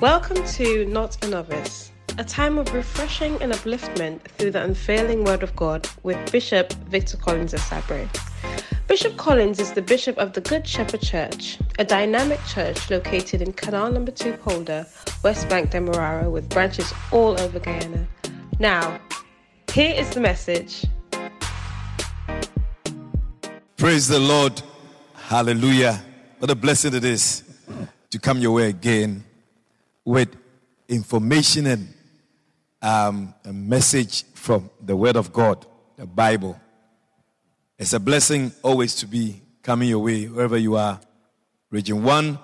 Welcome to Not a Novice, a time of refreshing and upliftment through the unfailing Word of God with Bishop Victor Collins of Sabre. Bishop Collins is the Bishop of the Good Shepherd Church, a dynamic church located in Canal Number 2 Polder, West Bank Demerara, with branches all over Guyana. Now, here is the message. Praise the Lord. Hallelujah. What a blessing it is to come your way again with information and um, a message from the Word of God, the Bible. It's a blessing always to be coming your way wherever you are. Region 1,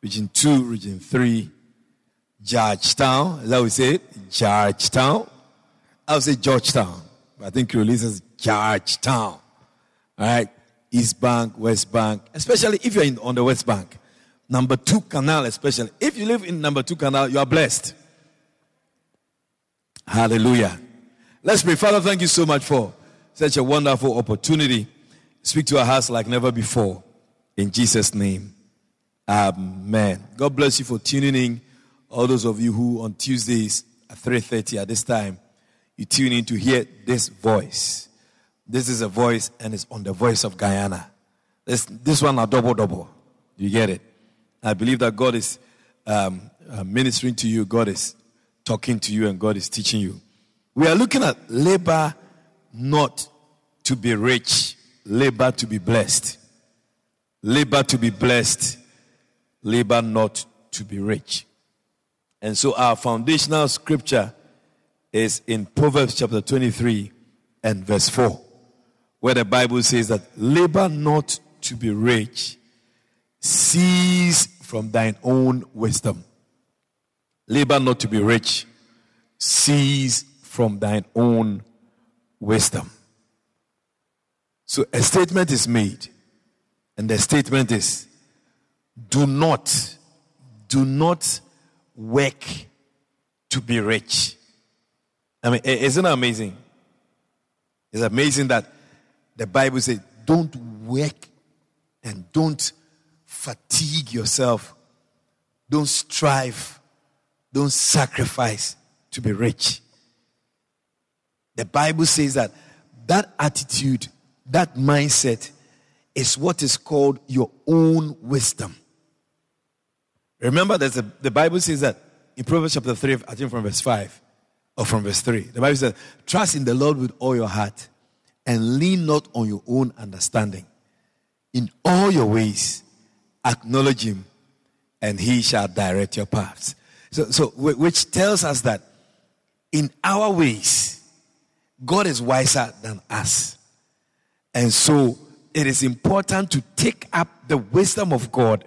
Region 2, Region 3, Georgetown. Is that we say? Georgetown. I would say Georgetown, but I think Creole says Georgetown. All right. East Bank, West Bank, especially if you're in, on the West Bank. Number two canal, especially. If you live in number two canal, you are blessed. Hallelujah. Let's pray. Father, thank you so much for such a wonderful opportunity. Speak to our hearts like never before. In Jesus' name. Amen. God bless you for tuning in. All those of you who on Tuesdays at 3.30 at this time, you tune in to hear this voice. This is a voice and it's on the voice of Guyana. This, this one a double double. You get it? I believe that God is um, uh, ministering to you, God is talking to you, and God is teaching you. We are looking at labor not to be rich, labor to be blessed. Labor to be blessed, labor not to be rich. And so our foundational scripture is in Proverbs chapter 23 and verse 4, where the Bible says that labor not to be rich, cease from thine own wisdom. Labor not to be rich, cease from thine own wisdom. So a statement is made, and the statement is do not, do not work to be rich. I mean, isn't it amazing? It's amazing that the Bible says, don't work and don't fatigue yourself. Don't strive. Don't sacrifice to be rich. The Bible says that that attitude, that mindset is what is called your own wisdom. Remember that the Bible says that in Proverbs chapter 3, I think from verse 5 or from verse 3. The Bible says, Trust in the Lord with all your heart and lean not on your own understanding. In all your ways, acknowledge him, and he shall direct your paths. So, so which tells us that in our ways, God is wiser than us. And so it is important to take up the wisdom of God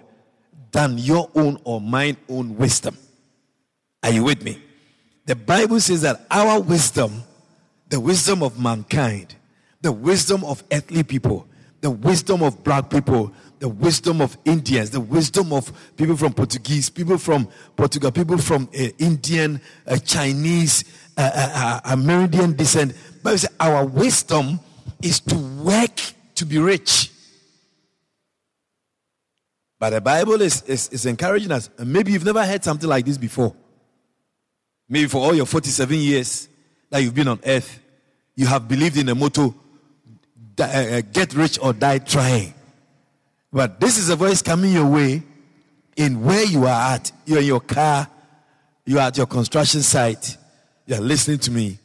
than your own or mine own wisdom. Are you with me? The Bible says that our wisdom, the wisdom of mankind, the wisdom of earthly people, the wisdom of black people, the wisdom of Indians, the wisdom of people from Portuguese, people from Portugal, people from uh, Indian, uh, Chinese, uh, uh, uh American descent. But our wisdom is to work to be rich. But the Bible is, is, is encouraging us. And maybe you've never heard something like this before. Maybe for all your 47 years that you've been on earth, you have believed in the motto, uh, get rich or die trying. But this is a voice coming your way in where you are at. You're in your car, you're at your construction site, you're listening to me.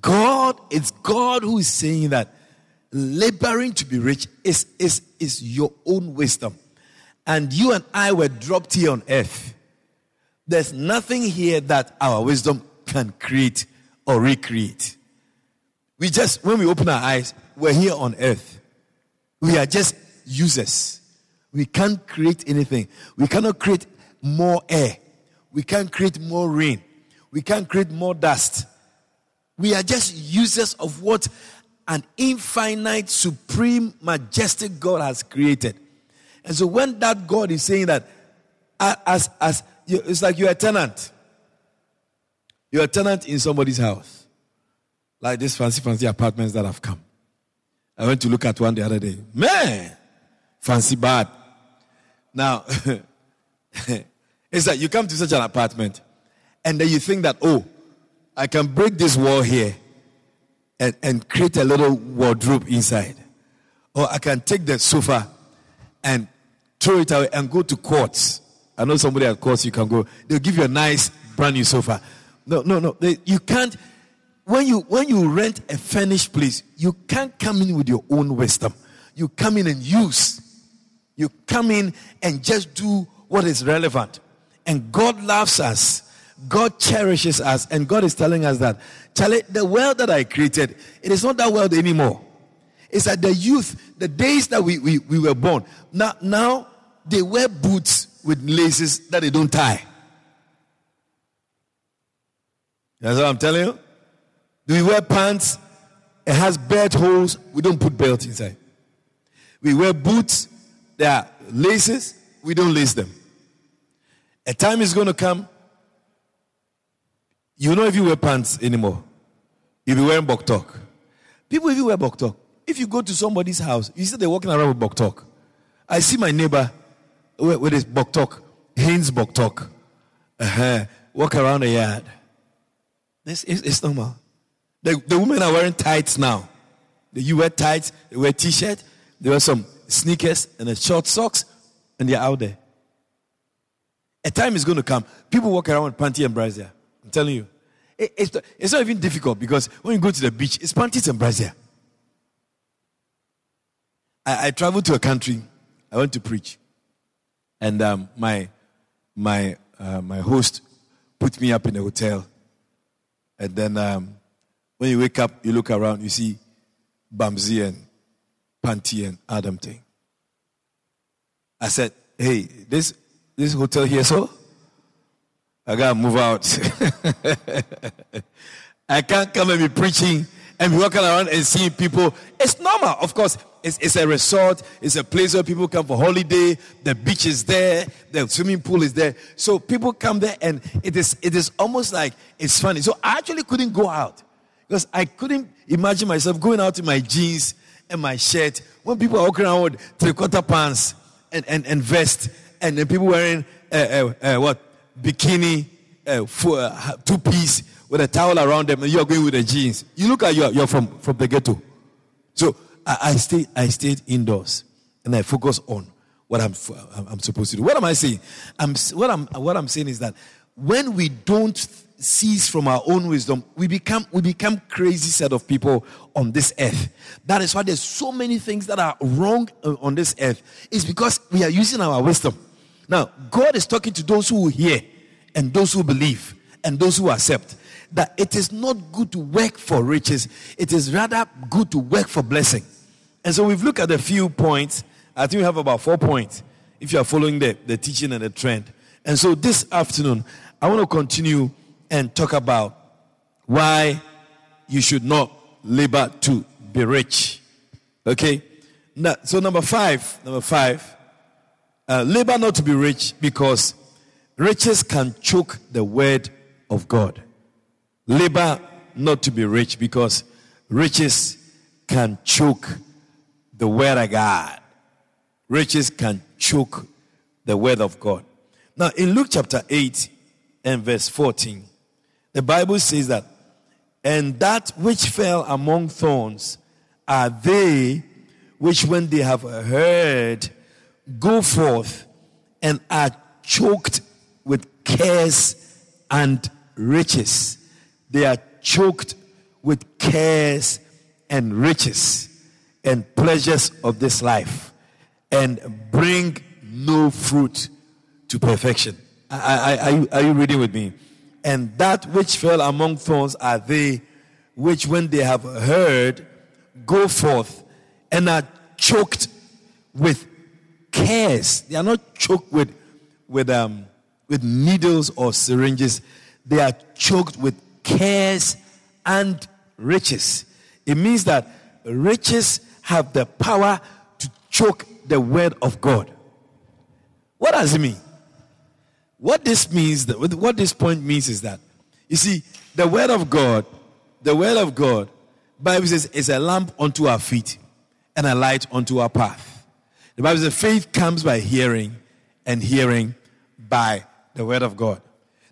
God, it's God who is saying that laboring to be rich is, is, is your own wisdom. And you and I were dropped here on earth. There's nothing here that our wisdom can create or recreate. We just, when we open our eyes, we're here on earth. We are just users. We can't create anything. We cannot create more air. We can't create more rain. We can't create more dust. We are just users of what an infinite, supreme, majestic God has created. And so when that God is saying that, as, as it's like you're a tenant. You're a tenant in somebody's house. Like these fancy, fancy apartments that have come. I went to look at one the other day. Man, fancy bad. Now, is that you come to such an apartment and then you think that, oh, I can break this wall here and, and create a little wardrobe inside. Or I can take the sofa and throw it away and go to courts. I know somebody at courts you can go. They'll give you a nice brand new sofa. No, no, no. They, you can't. When you when you rent a furnished place, you can't come in with your own wisdom. You come in and use. You come in and just do what is relevant. And God loves us. God cherishes us. And God is telling us that, Charlie, the world that I created, it is not that world anymore. It's that the youth, the days that we, we, we were born, now, now they wear boots with laces that they don't tie. That's what I'm telling you. Do we wear pants? It has belt holes. We don't put belt inside. We wear boots. There are laces. We don't lace them. A time is going to come. You know if you wear pants anymore, you'll be wearing bok People, if you wear bok if you go to somebody's house, you see they're walking around with bok I see my neighbor with his bok talk, Hanes bok uh-huh, walk around the yard. It's, it's, it's normal. The, the women are wearing tights now. You wear tights, they wear t-shirt, they wear some sneakers and a short socks, and they're out there. A time is going to come. People walk around with panty and brassiere. I'm telling you. It, it's, it's not even difficult because when you go to the beach, it's panties and brassiere. I, I traveled to a country. I went to preach, and um, my my uh, my host put me up in a hotel. And then um, when you wake up, you look around, you see Bamzi and Panty and Adam thing. I said, "Hey, this this hotel here, so I gotta move out. I can't come and be preaching and be walking around and seeing people. It's normal, of course. It's, it's a resort. It's a place where people come for holiday. The beach is there. The swimming pool is there. So people come there, and it is it is almost like it's funny. So I actually couldn't go out because I couldn't imagine myself going out in my jeans and my shirt when people are walking around with three quarter pants and, and, and vest, and then people wearing uh, uh, uh, what bikini, uh, uh, two piece with a towel around them, and you are going with the jeans. You look like you're, you're from, from the ghetto. So I, I, stayed, I stayed indoors and I focused on what I'm, I'm supposed to do. What am I saying? I'm, what, I'm, what I'm saying is that when we don't cease from our own wisdom, we become, we become crazy set of people on this earth. That is why there's so many things that are wrong uh, on this earth. It's because we are using our wisdom. Now, God is talking to those who hear and those who believe and those who accept that it is not good to work for riches, it is rather good to work for blessing. And so we've looked at a few points. I think we have about four points if you are following the, the teaching and the trend. And so this afternoon, I want to continue and talk about why you should not labor to be rich. Okay? Now, so, number five, number five, uh, labor not to be rich because riches can choke the word of God. Labor not to be rich because riches can choke the word of God. Riches can choke the word of God. Now, in Luke chapter 8 and verse 14, the Bible says that, and that which fell among thorns are they which, when they have heard, go forth and are choked with cares and riches. They are choked with cares and riches and pleasures of this life and bring no fruit to perfection. I, I, are, you, are you reading with me? And that which fell among thorns are they which, when they have heard, go forth and are choked with cares. They are not choked with, with, um, with needles or syringes, they are choked with cares and riches. It means that riches have the power to choke the word of God. What does it mean? What this means, what this point means is that, you see, the word of God, the word of God, Bible says, is a lamp unto our feet and a light unto our path. The Bible says, faith comes by hearing, and hearing by the word of God.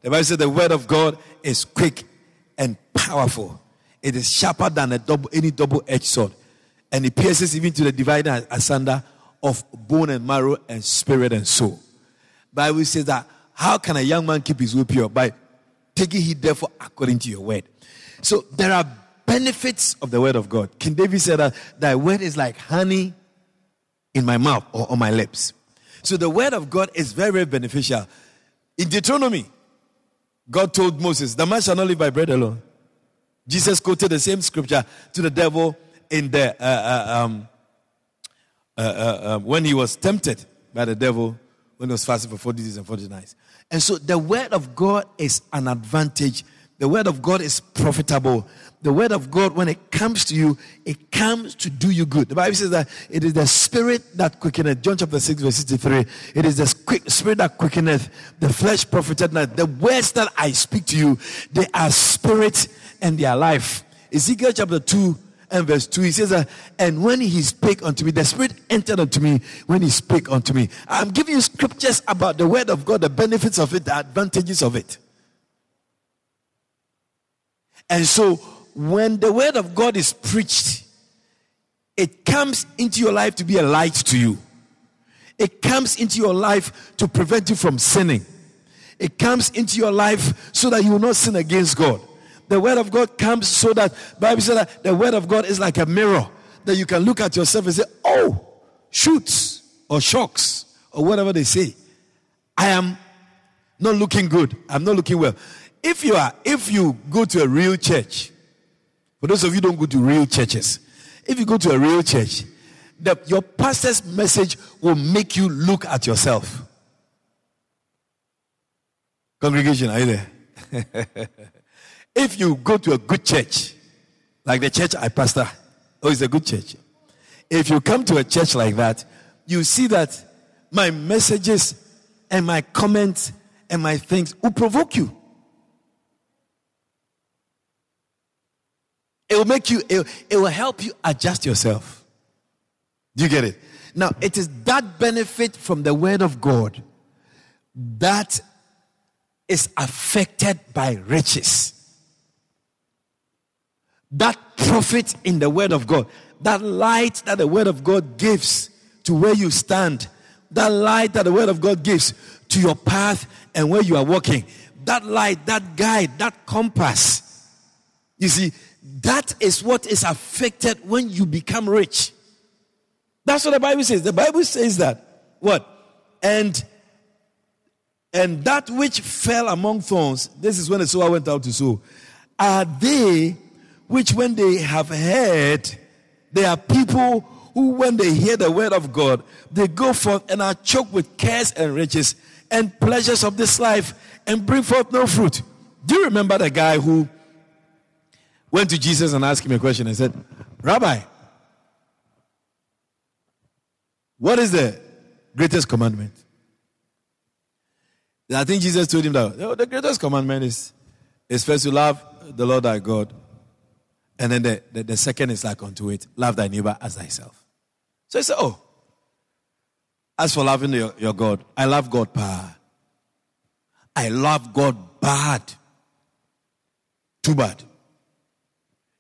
The Bible says the word of God is quick and powerful. It is sharper than double, any double-edged sword. And it pierces even to the divider asunder of bone and marrow and spirit and soul. Bible says that how can a young man keep his way pure? By taking heed therefore according to your word. So there are benefits of the word of God. King David said that thy word is like honey in my mouth or on my lips. So the word of God is very, very beneficial. In Deuteronomy, God told Moses, The man shall not live by bread alone. Jesus quoted the same scripture to the devil in the uh, uh, um, uh, uh um, when he was tempted by the devil when he was fasting for 40 days and 40 nights. And so the word of God is an advantage. The word of God is profitable the word of God, when it comes to you, it comes to do you good. The Bible says that it is the spirit that quickeneth. John chapter 6, verse 63. It is the quick, spirit that quickeneth. The flesh profited not. The words that I speak to you, they are spirit and they are life. Ezekiel chapter 2 and verse 2, he says and when he spake unto me, the spirit entered unto me when he spake unto me. I'm giving you scriptures about the word of God, the benefits of it, the advantages of it. And so when the word of God is preached, it comes into your life to be a light to you. It comes into your life to prevent you from sinning. It comes into your life so that you will not sin against God. The word of God comes so that Bible says that the word of God is like a mirror that you can look at yourself and say, "Oh, shoots or shocks or whatever they say. I am not looking good. I'm not looking well." If you are if you go to a real church for those of you don't go to real churches, if you go to a real church, the, your pastor's message will make you look at yourself. Congregation, are you there? if you go to a good church, like the church I pastor, oh, it's a good church. If you come to a church like that, you see that my messages and my comments and my things will provoke you. It will make you, it, will help you adjust yourself. Do you get it? Now, it is that benefit from the word of God that is affected by riches. That profit in the word of God, that light that the word of God gives to where you stand, that light that the word of God gives to your path and where you are walking, that light, that guide, that compass. You see, that is what is affected when you become rich. That's what the Bible says. The Bible says that. What? And and that which fell among thorns, this is when the sower went out to sow, are they which when they have heard, they are people who when they hear the word of God, they go forth and are choked with cares and riches and pleasures of this life and bring forth no fruit. Do you remember the guy who went to Jesus and asked him a question and said, Rabbi, what is the greatest commandment? I think Jesus told him that oh, the greatest commandment is, is first to love the Lord thy God. And then the, the, the second is like unto it love thy neighbor as thyself. So he said, Oh, as for loving your, your God, I love God bad. I love God bad. Too bad.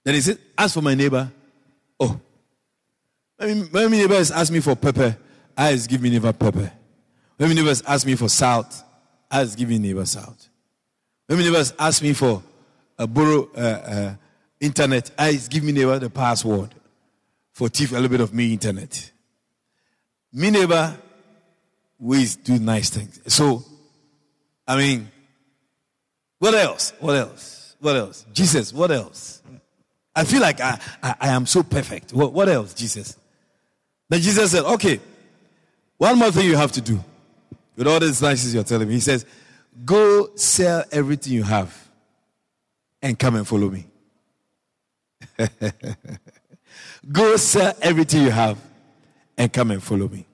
Then he said, As for my neighbor, oh, when my neighbor neighbors ask me for pepper, I just give me neighbor pepper. When my neighbors ask me for salt, I just give me neighbor salt. When my neighbors ask me for a borrow uh, uh, internet, I give me neighbor the password for thief a little bit of me internet. Me neighbor, we do nice things. So, I mean, what else? What else? What else? Jesus, what else? I feel like I, I, I am so perfect. What, what else, Jesus? Then Jesus said, Okay, one more thing you have to do. With all these niceties you're telling me, he says, Go sell everything you have and come and follow me. Go sell everything you have and come and follow me.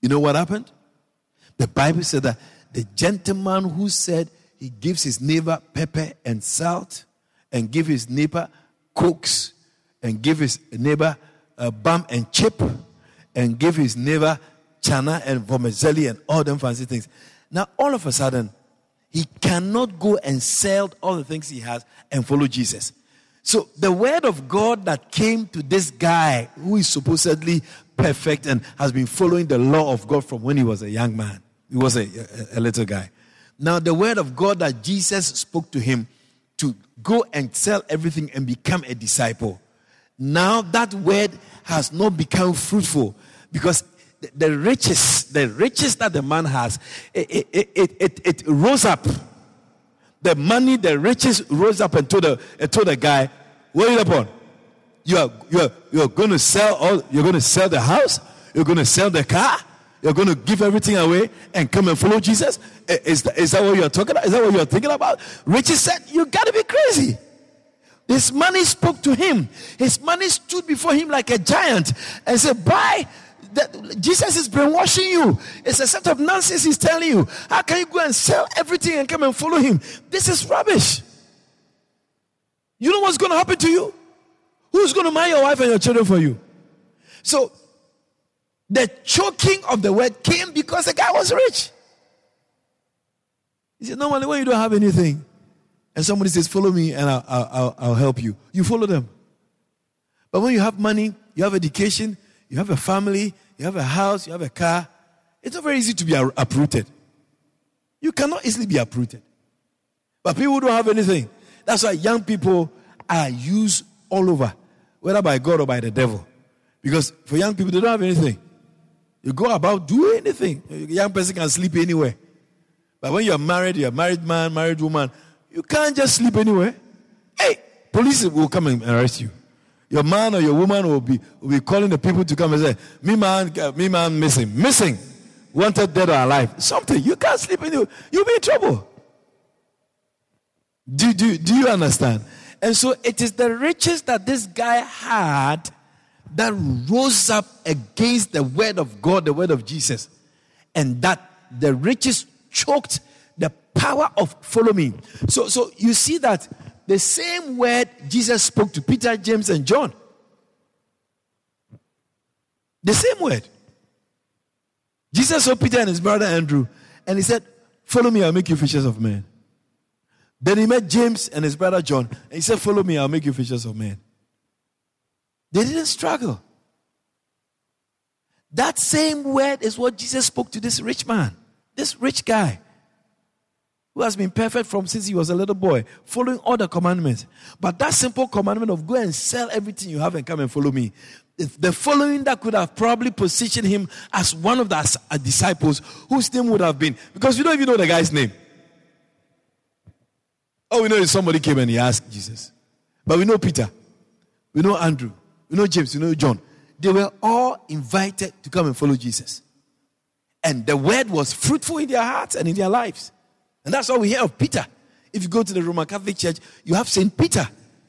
You know what happened? The Bible said that the gentleman who said he gives his neighbor pepper and salt and give his neighbor cooks and give his neighbor a bum and chip and give his neighbor chana and vermicelli and all them fancy things. Now, all of a sudden, he cannot go and sell all the things he has and follow Jesus. So the word of God that came to this guy who is supposedly perfect and has been following the law of God from when he was a young man, he was a, a, a little guy. Now, the word of God that Jesus spoke to him to go and sell everything and become a disciple. Now, that word has not become fruitful because the riches, the riches that the man has, it, it, it, it, it rose up. The money, the riches rose up and told the, and told the guy, wait upon. You are, you are, you are going to sell all, you're going to sell the house, you're going to sell the car, you're going to give everything away and come and follow Jesus? Is that, is that what you're talking about? Is that what you're thinking about? Richie said, You got to be crazy. His money spoke to him. His money stood before him like a giant and said, Buy that Jesus is brainwashing you. It's a set of nonsense he's telling you. How can you go and sell everything and come and follow him? This is rubbish. You know what's going to happen to you? Who's going to marry your wife and your children for you? So, the choking of the word came because the guy was rich. He said, Normally, when you don't have anything, and somebody says, Follow me and I'll, I'll, I'll help you, you follow them. But when you have money, you have education, you have a family, you have a house, you have a car, it's not very easy to be uprooted. You cannot easily be uprooted. But people don't have anything. That's why young people are used all over, whether by God or by the devil. Because for young people, they don't have anything. You go about, do anything. A young person can sleep anywhere. But when you're married, you're a married man, married woman, you can't just sleep anywhere. Hey, police will come and arrest you your man or your woman will be, will be calling the people to come and say, me man, me man missing, missing, wanted dead or alive. Something. You can't sleep in you. You'll be in trouble. Do, do, do you understand? And so it is the riches that this guy had that rose up against the word of God, the word of Jesus. And that the riches choked the power of follow me. So, so you see that the same word Jesus spoke to Peter, James, and John. The same word. Jesus saw Peter and his brother Andrew, and he said, Follow me, I'll make you fishers of men. Then he met James and his brother John, and he said, Follow me, I'll make you fishers of men. They didn't struggle. That same word is what Jesus spoke to this rich man, this rich guy who has been perfect from since he was a little boy, following all the commandments. But that simple commandment of go and sell everything you have and come and follow me, the following that could have probably positioned him as one of the uh, disciples whose name would have been, because we don't even know the guy's name. Oh, we know is somebody came and he asked Jesus. But we know Peter, we know Andrew, we know James, we know John. They were all invited to come and follow Jesus. And the word was fruitful in their hearts and in their lives. And that's all we hear of Peter. If you go to the Roman Catholic Church, you have St. Peter.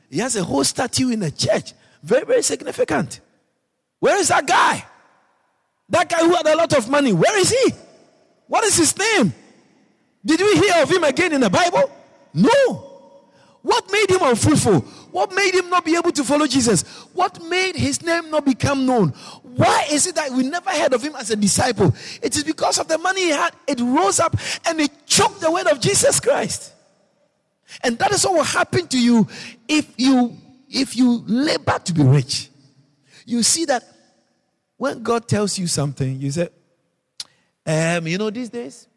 He has a whole statue in the church. Very, very significant. Where is that guy? That guy who had a lot of money, where is he? What is his name? Did we hear of him again in the Bible? No. What made him unfruitful? What made him not be able to follow Jesus? What made his name not become known? Why is it that we never heard of him as a disciple? It is because of the money he had. It rose up and it choked the word of Jesus Christ. And that is what will happen to you if you if you labor to be rich. You see that when God tells you something, you say, um, you know, these days,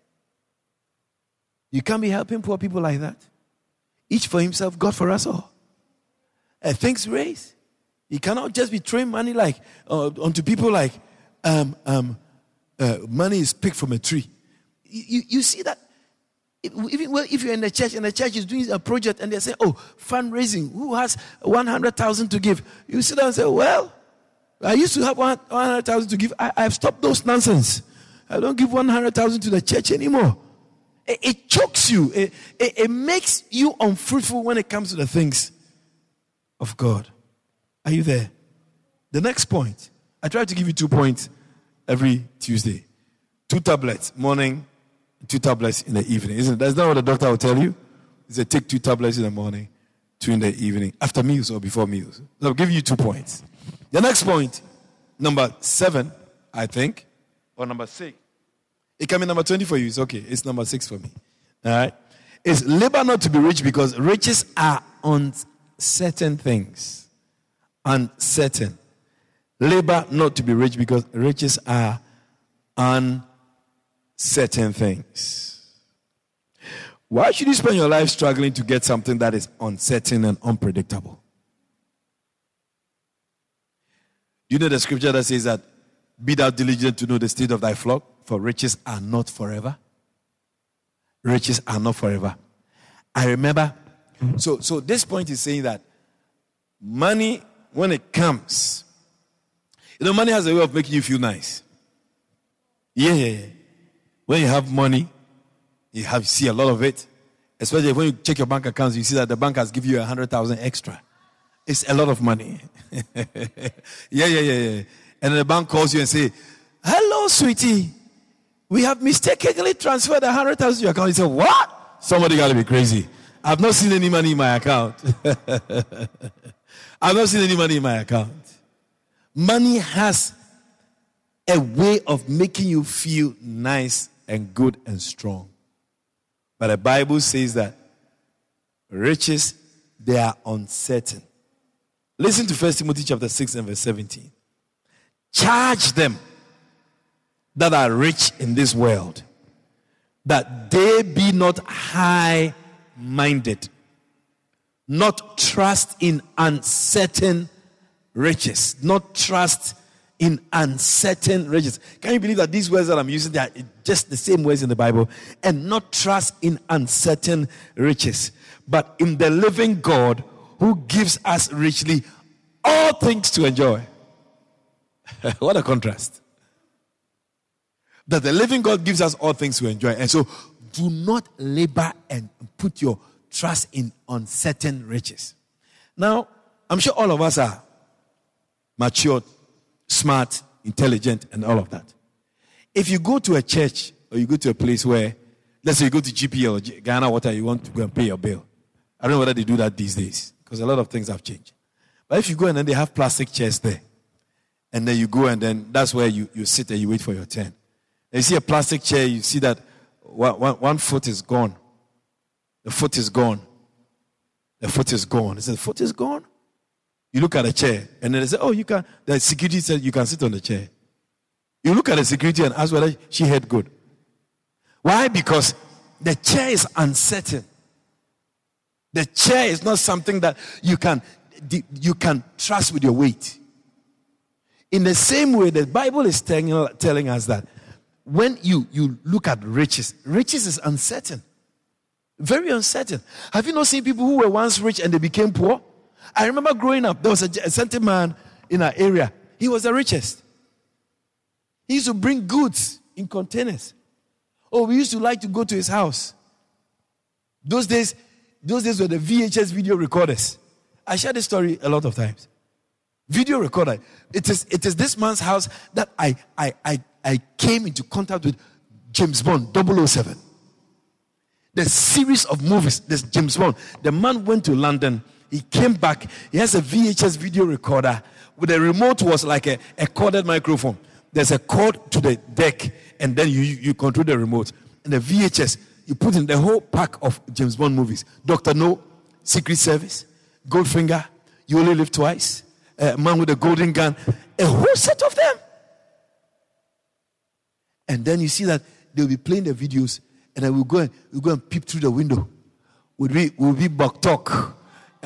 you can't be helping poor people like that. Each for himself, God for us all. A things raise. You cannot just be throwing money like uh, onto people like um, um, uh, money is picked from a tree. You, you, you see that even well, if you're in the church and the church is doing a project and they say, "Oh, fundraising, who has one hundred thousand to give?" You sit down and say, "Well, I used to have one hundred thousand to give. I, have stopped those nonsense. I don't give one hundred thousand to the church anymore." It, it chokes you. It, it, it makes you unfruitful when it comes to the things of God. Are you there? The next point. I try to give you two points every Tuesday. Two tablets, morning, two tablets in the evening. Isn't it? That's not what the doctor will tell you. He said, take two tablets in the morning, two in the evening, after meals or before meals. So I'll give you two points. The next point, number seven, I think, or number six. It can be number 20 for you. It's okay. It's number six for me. All right. is labor not to be rich because riches are uncertain things. Uncertain. Labor not to be rich because riches are uncertain things. Why should you spend your life struggling to get something that is uncertain and unpredictable? Do You know the scripture that says that, Be thou diligent to know the state of thy flock, for riches are not forever. Riches are not forever. I remember, so, so this point is saying that money, when it comes, you know, money has a way of making you feel nice. Yeah, yeah, yeah. When you have money, you have see a lot of it. Especially when you check your bank accounts, you see that the bank has given you a hundred thousand extra. It's a lot of money. yeah, yeah, yeah, yeah. And the bank calls you and say, "Hello, sweetie, we have mistakenly transferred a hundred thousand to your account." You say, "What? Somebody got to be crazy. I've not seen any money in my account. I've not seen any money in my account." Money has a way of making you feel nice and good and strong. But the Bible says that riches, they are uncertain. Listen to 1 Timothy chapter 6 and verse 17. Charge them that are rich in this world, that they be not high minded, not trust in uncertain riches, not trust in uncertain riches. Can you believe that these words that I'm using they are just the same words in the Bible and not trust in uncertain riches, but in the living God who gives us richly all things to enjoy. what a contrast. That the living God gives us all things to enjoy. And so do not labor and put your trust in uncertain riches. Now, I'm sure all of us are matured, smart, intelligent, and all of that. If you go to a church or you go to a place where, let's say you go to GP or Ghana Water, you want to go and pay your bill. I don't know whether they do that these days because a lot of things have changed. But if you go and then they have plastic chairs there, and then you go and then that's where you, you sit and you wait for your turn. And you see a plastic chair, you see that one, one, one foot is gone. The foot is gone. The foot is gone. Said, The foot is gone? You look at a chair, and then they say, Oh, you can. The security said you can sit on the chair. You look at the security and ask whether she had good. Why? Because the chair is uncertain. The chair is not something that you can you can trust with your weight. In the same way, the Bible is telling, telling us that when you, you look at riches, riches is uncertain. Very uncertain. Have you not seen people who were once rich and they became poor? I remember growing up, there was a, a certain man in our area. He was the richest. He used to bring goods in containers. Oh, we used to like to go to his house. Those days, those days were the VHS video recorders. I share this story a lot of times. Video recorder. It is, it is this man's house that I, I, I, I came into contact with James Bond 007. The series of movies, this James Bond. The man went to London. He came back. He has a VHS video recorder with a remote was like a, a corded microphone. There's a cord to the deck, and then you, you control the remote. And the VHS, you put in the whole pack of James Bond movies. Dr. No, Secret Service, Goldfinger, You Only Live Twice, a Man with a Golden Gun, a whole set of them. And then you see that they'll be playing the videos, and then we'll go and, we'll go and peep through the window. We'll be, we'll be buck talk.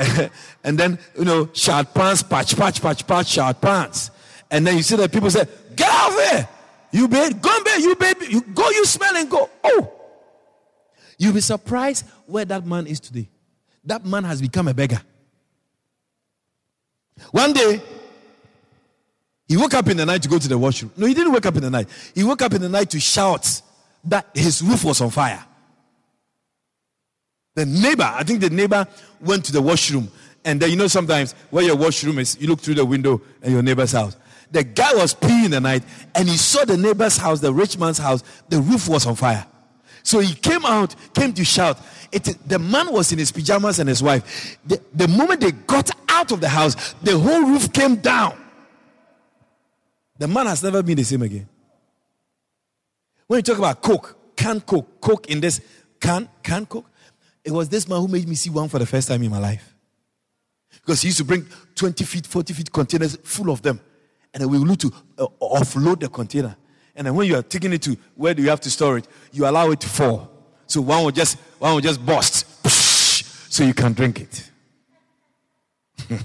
and then, you know, short pants, patch, patch, patch, patch, short pants. And then you see that people say, Get out of here! You baby, go baby, you baby, you go, you smell and go. Oh! You'll be surprised where that man is today. That man has become a beggar. One day, he woke up in the night to go to the washroom. No, he didn't wake up in the night. He woke up in the night to shout that his roof was on fire. The neighbor, I think the neighbor went to the washroom. And then, you know, sometimes where your washroom is, you look through the window at your neighbor's house. The guy was peeing in the night and he saw the neighbor's house, the rich man's house, the roof was on fire. So he came out, came to shout. It, the man was in his pajamas and his wife. The, the moment they got out of the house, the whole roof came down. The man has never been the same again. When you talk about Coke, can Coke, Coke in this can, can Coke, It was this man who made me see one for the first time in my life. Because he used to bring 20 feet, 40 feet containers full of them. And then we need to uh, offload the container. And then when you are taking it to where do you have to store it, you allow it to fall. So one will just one will just burst. So you can drink it.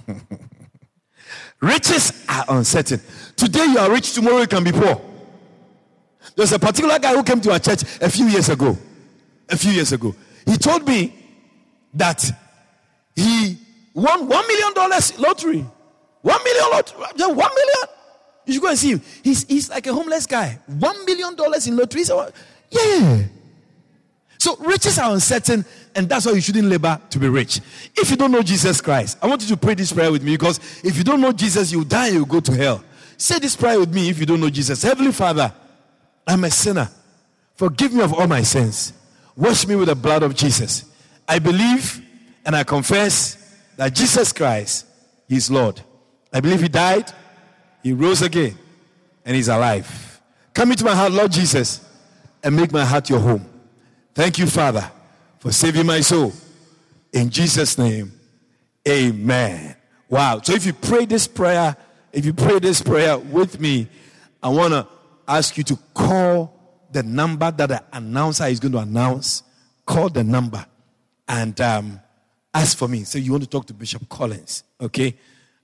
Riches are uncertain. Today you are rich, tomorrow you can be poor. There's a particular guy who came to our church a few years ago. A few years ago. He told me that he won one million dollars lottery. One million lottery. One million. You should go and see him. He's, he's like a homeless guy. One million dollars in lottery. So, yeah. So riches are uncertain, and that's why you shouldn't labor to be rich. If you don't know Jesus Christ, I want you to pray this prayer with me because if you don't know Jesus, you die, you go to hell. Say this prayer with me if you don't know Jesus. Heavenly Father, I'm a sinner. Forgive me of all my sins. Wash me with the blood of Jesus. I believe and I confess that Jesus Christ is Lord. I believe He died, He rose again, and He's alive. Come into my heart, Lord Jesus, and make my heart your home. Thank you, Father, for saving my soul. In Jesus' name, amen. Wow. So if you pray this prayer, if you pray this prayer with me, I want to ask you to call the number that the announcer is going to announce. Call the number and um, ask for me. Say you want to talk to Bishop Collins. Okay?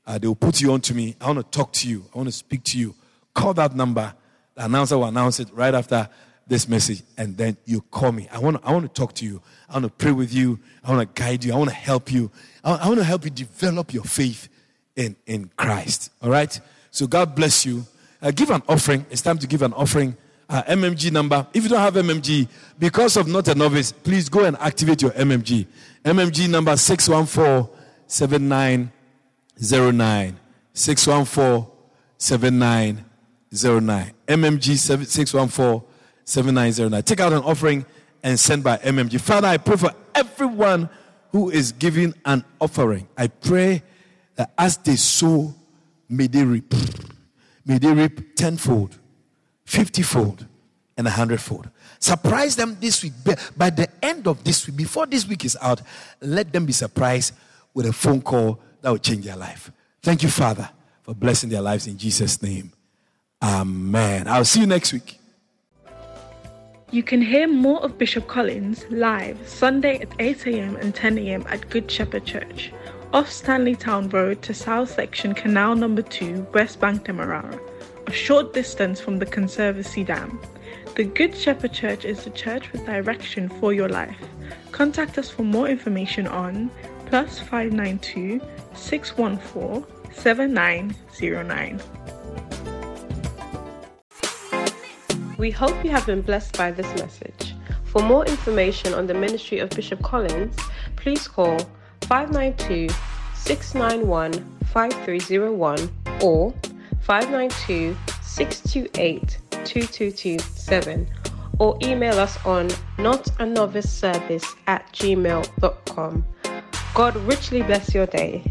Uh, they will put you on to me. I want to talk to you. I want to speak to you. Call that number. The announcer will announce it right after this message, and then you call me. I want to, I want to talk to you. I want to pray with you. I want to guide you. I want to help you. I, I want to help you develop your faith in, in Christ. All right? So God bless you. Uh, give an offering. It's time to give an offering. Uh, MMG number. If you don't have MMG, because of not a novice, please go and activate your MMG. MMG number 614 7909. 614 7909. MMG 614 7909. Take out an offering and send by MMG. Father, I pray for everyone who is giving an offering. I pray that as they sow, may they reap. May they reap tenfold, fiftyfold, and a hundredfold. Surprise them this week. By the end of this week, before this week is out, let them be surprised with a phone call that will change their life. Thank you, Father, for blessing their lives in Jesus' name. Amen. I'll see you next week. You can hear more of Bishop Collins live Sunday at 8 a.m. and 10 a.m. at Good Shepherd Church, off Stanley Town Road to South Section Canal Number 2, West Bank Demerara, short distance from the Conservancy Dam. The Good Shepherd Church is the church with direction for your life. Contact us for more information on plus 592 614 7909. We hope you have been blessed by this message. For more information on the ministry of Bishop Collins, please call 592 691 5301 or 592 628 2227 or email us on notanoviceservice at gmail.com. God richly bless your day.